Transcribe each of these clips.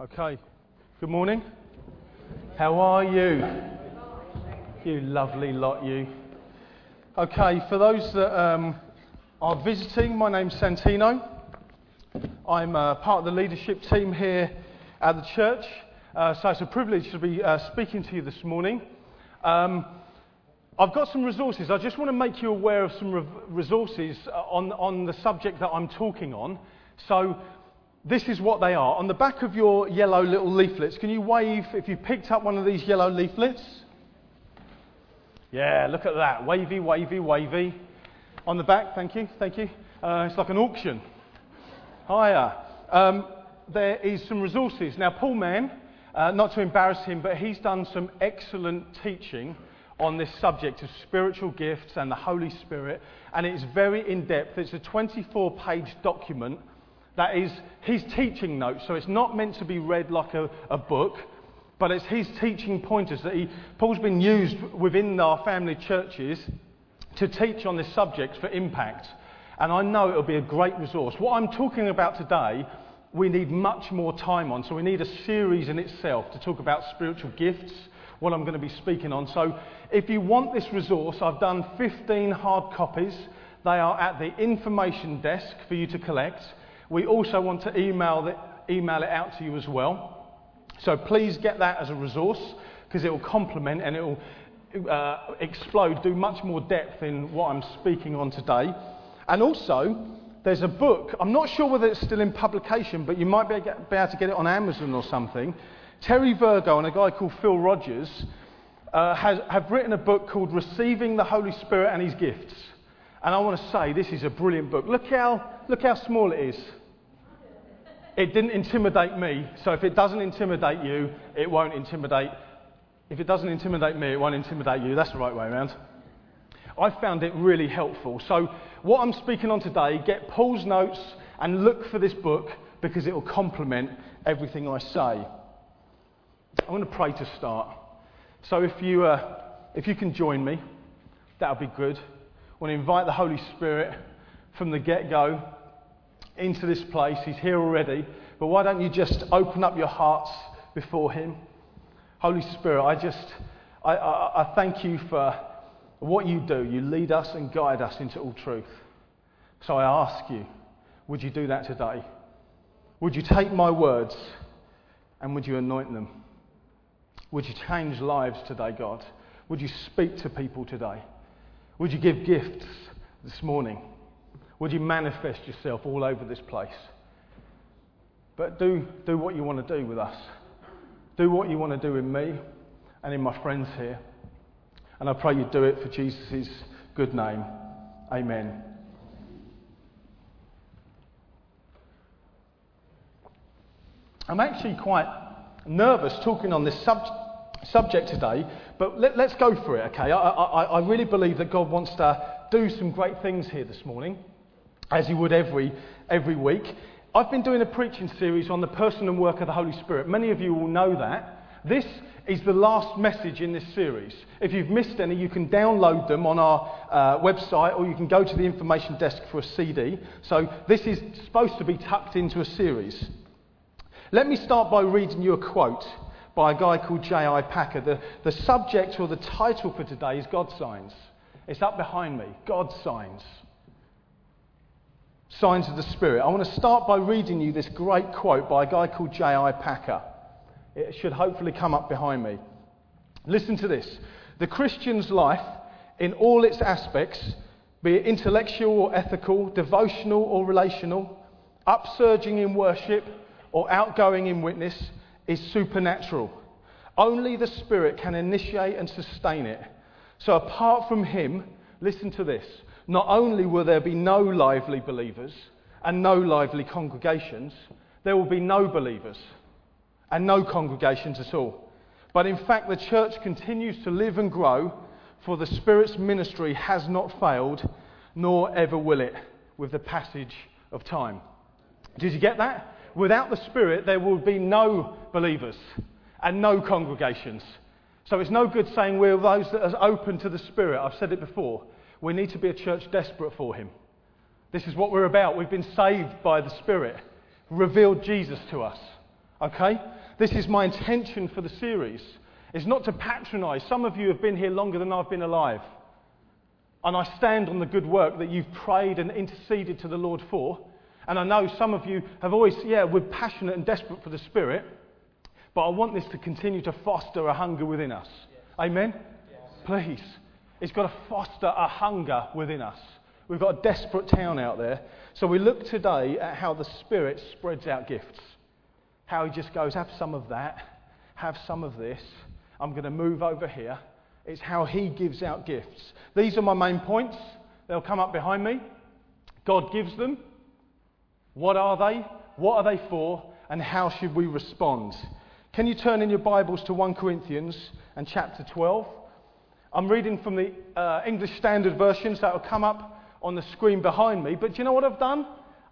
Okay. Good morning. How are you? You lovely lot, you. Okay, for those that um, are visiting, my name's Santino. I'm uh, part of the leadership team here at the church, uh, so it's a privilege to be uh, speaking to you this morning. Um, I've got some resources. I just want to make you aware of some re- resources uh, on, on the subject that I'm talking on. So, this is what they are. On the back of your yellow little leaflets, can you wave if you picked up one of these yellow leaflets? Yeah, look at that. Wavy, wavy, wavy. On the back, thank you, thank you. Uh, it's like an auction. Hiya. Um, there is some resources. Now, Paul Mann, uh, not to embarrass him, but he's done some excellent teaching on this subject of spiritual gifts and the Holy Spirit, and it's very in depth. It's a 24 page document that is his teaching notes, so it's not meant to be read like a, a book, but it's his teaching pointers that he, Paul's been used within our family churches to teach on this subject for impact. And I know it'll be a great resource. What I'm talking about today, we need much more time on, so we need a series in itself to talk about spiritual gifts what I'm going to be speaking on. So if you want this resource, I've done 15 hard copies. They are at the information desk for you to collect. We also want to email, the, email it out to you as well. So please get that as a resource because it will complement and it will uh, explode, do much more depth in what I'm speaking on today. And also, there's a book. I'm not sure whether it's still in publication, but you might be able to get it on Amazon or something. Terry Virgo and a guy called Phil Rogers uh, has, have written a book called Receiving the Holy Spirit and His Gifts. And I want to say this is a brilliant book. Look how, look how small it is. It didn't intimidate me, so if it doesn't intimidate you, it won't intimidate. If it doesn't intimidate me, it won't intimidate you. That's the right way around. I found it really helpful. So, what I'm speaking on today, get Paul's notes and look for this book because it will complement everything I say. I want to pray to start. So if you, uh, if you can join me, that would be good. I want to invite the Holy Spirit from the get go into this place. He's here already. But why don't you just open up your hearts before Him? Holy Spirit, I just, I, I, I thank you for what you do. You lead us and guide us into all truth. So I ask you, would you do that today? Would you take my words and would you anoint them? Would you change lives today, God? Would you speak to people today? Would you give gifts this morning? Would you manifest yourself all over this place? But do, do what you want to do with us. Do what you want to do in me and in my friends here. And I pray you do it for Jesus' good name. Amen. I'm actually quite nervous talking on this sub- subject today, but let, us go for it, okay? I, I, I really believe that God wants to do some great things here this morning, as you would every, every week. I've been doing a preaching series on the person and work of the Holy Spirit. Many of you will know that. This is the last message in this series. If you've missed any, you can download them on our uh, website or you can go to the information desk for a CD. So this is supposed to be tucked into a series. Let me start by reading you a quote by a guy called J.I. Packer. The, the subject or the title for today is God Signs. It's up behind me God Signs. Signs of the Spirit. I want to start by reading you this great quote by a guy called J.I. Packer. It should hopefully come up behind me. Listen to this. The Christian's life, in all its aspects, be it intellectual or ethical, devotional or relational, upsurging in worship, or outgoing in witness is supernatural. Only the Spirit can initiate and sustain it. So, apart from Him, listen to this not only will there be no lively believers and no lively congregations, there will be no believers and no congregations at all. But in fact, the church continues to live and grow, for the Spirit's ministry has not failed, nor ever will it, with the passage of time. Did you get that? without the Spirit, there will be no believers and no congregations. So it's no good saying we're those that are open to the Spirit. I've said it before. We need to be a church desperate for Him. This is what we're about. We've been saved by the Spirit, revealed Jesus to us. Okay? This is my intention for the series. It's not to patronize. Some of you have been here longer than I've been alive. And I stand on the good work that you've prayed and interceded to the Lord for. And I know some of you have always, yeah, we're passionate and desperate for the Spirit. But I want this to continue to foster a hunger within us. Yes. Amen? Yes. Please. It's got to foster a hunger within us. We've got a desperate town out there. So we look today at how the Spirit spreads out gifts. How He just goes, have some of that, have some of this. I'm going to move over here. It's how He gives out gifts. These are my main points. They'll come up behind me. God gives them. What are they? What are they for? And how should we respond? Can you turn in your Bibles to 1 Corinthians and chapter 12? I'm reading from the uh, English Standard Versions that will come up on the screen behind me. But do you know what I've done?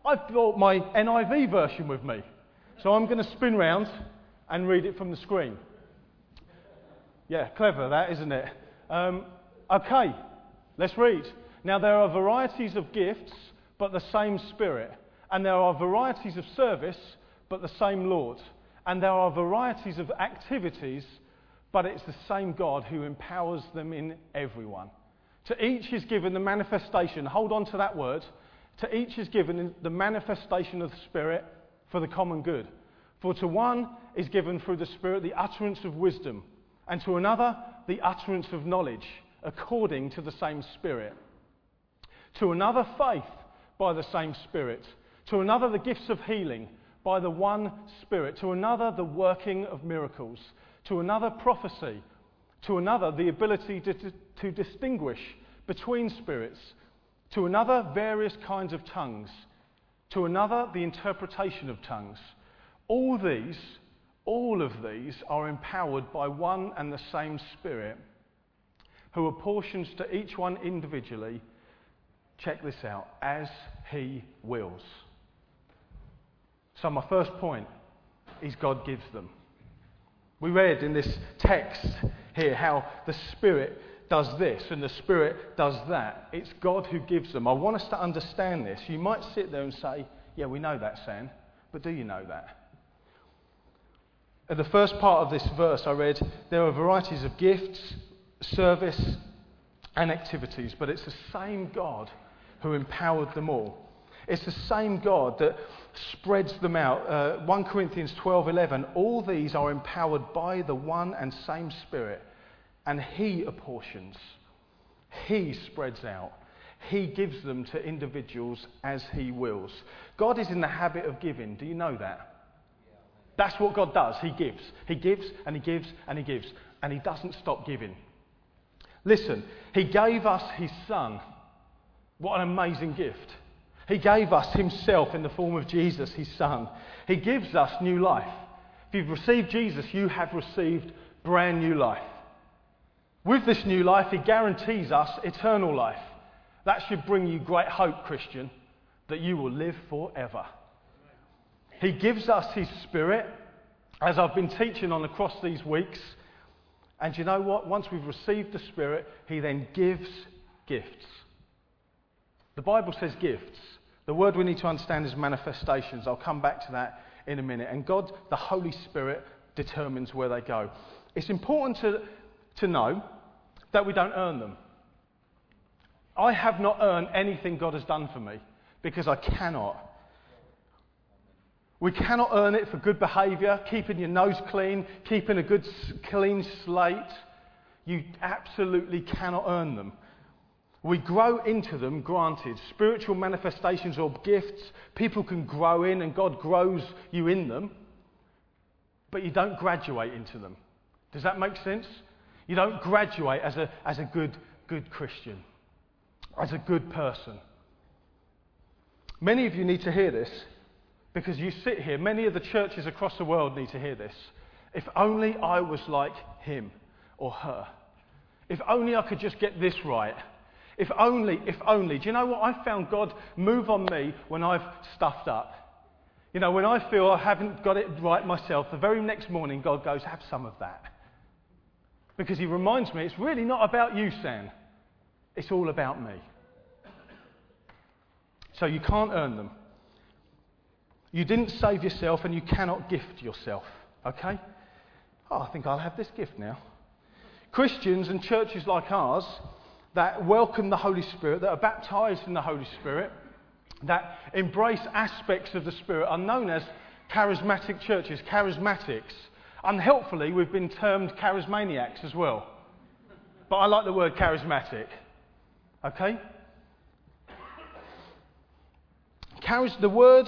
I've brought my NIV version with me. So I'm going to spin round and read it from the screen. Yeah, clever that, isn't it? Um, okay, let's read. Now, there are varieties of gifts, but the same Spirit. And there are varieties of service, but the same Lord. And there are varieties of activities, but it's the same God who empowers them in everyone. To each is given the manifestation, hold on to that word. To each is given the manifestation of the Spirit for the common good. For to one is given through the Spirit the utterance of wisdom, and to another the utterance of knowledge, according to the same Spirit. To another, faith by the same Spirit. To another, the gifts of healing by the one Spirit. To another, the working of miracles. To another, prophecy. To another, the ability to, to, to distinguish between spirits. To another, various kinds of tongues. To another, the interpretation of tongues. All these, all of these, are empowered by one and the same Spirit who apportions to each one individually, check this out, as he wills. So, my first point is God gives them. We read in this text here how the Spirit does this and the Spirit does that. It's God who gives them. I want us to understand this. You might sit there and say, Yeah, we know that, Sam, but do you know that? At the first part of this verse, I read, There are varieties of gifts, service, and activities, but it's the same God who empowered them all. It's the same God that spreads them out. Uh, 1 Corinthians 12:11. All these are empowered by the one and same Spirit, and He apportions. He spreads out. He gives them to individuals as He wills. God is in the habit of giving. Do you know that? That's what God does. He gives. He gives and He gives and He gives. And He doesn't stop giving. Listen, He gave us His Son. What an amazing gift. He gave us Himself in the form of Jesus, His Son. He gives us new life. If you've received Jesus, you have received brand new life. With this new life, He guarantees us eternal life. That should bring you great hope, Christian, that you will live forever. He gives us His Spirit, as I've been teaching on across these weeks. And you know what? Once we've received the Spirit, He then gives gifts. The Bible says gifts. The word we need to understand is manifestations. I'll come back to that in a minute. And God, the Holy Spirit, determines where they go. It's important to, to know that we don't earn them. I have not earned anything God has done for me because I cannot. We cannot earn it for good behaviour, keeping your nose clean, keeping a good clean slate. You absolutely cannot earn them. We grow into them, granted. Spiritual manifestations or gifts, people can grow in and God grows you in them, but you don't graduate into them. Does that make sense? You don't graduate as a, as a good, good Christian, as a good person. Many of you need to hear this because you sit here, many of the churches across the world need to hear this. If only I was like him or her. If only I could just get this right. If only, if only. Do you know what? I found God move on me when I've stuffed up. You know, when I feel I haven't got it right myself, the very next morning God goes, have some of that. Because he reminds me, it's really not about you, Sam. It's all about me. So you can't earn them. You didn't save yourself and you cannot gift yourself. Okay? Oh, I think I'll have this gift now. Christians and churches like ours that welcome the Holy Spirit, that are baptized in the Holy Spirit, that embrace aspects of the Spirit are known as charismatic churches, charismatics. Unhelpfully, we've been termed charismaniacs as well. But I like the word charismatic. Okay? Charis- the word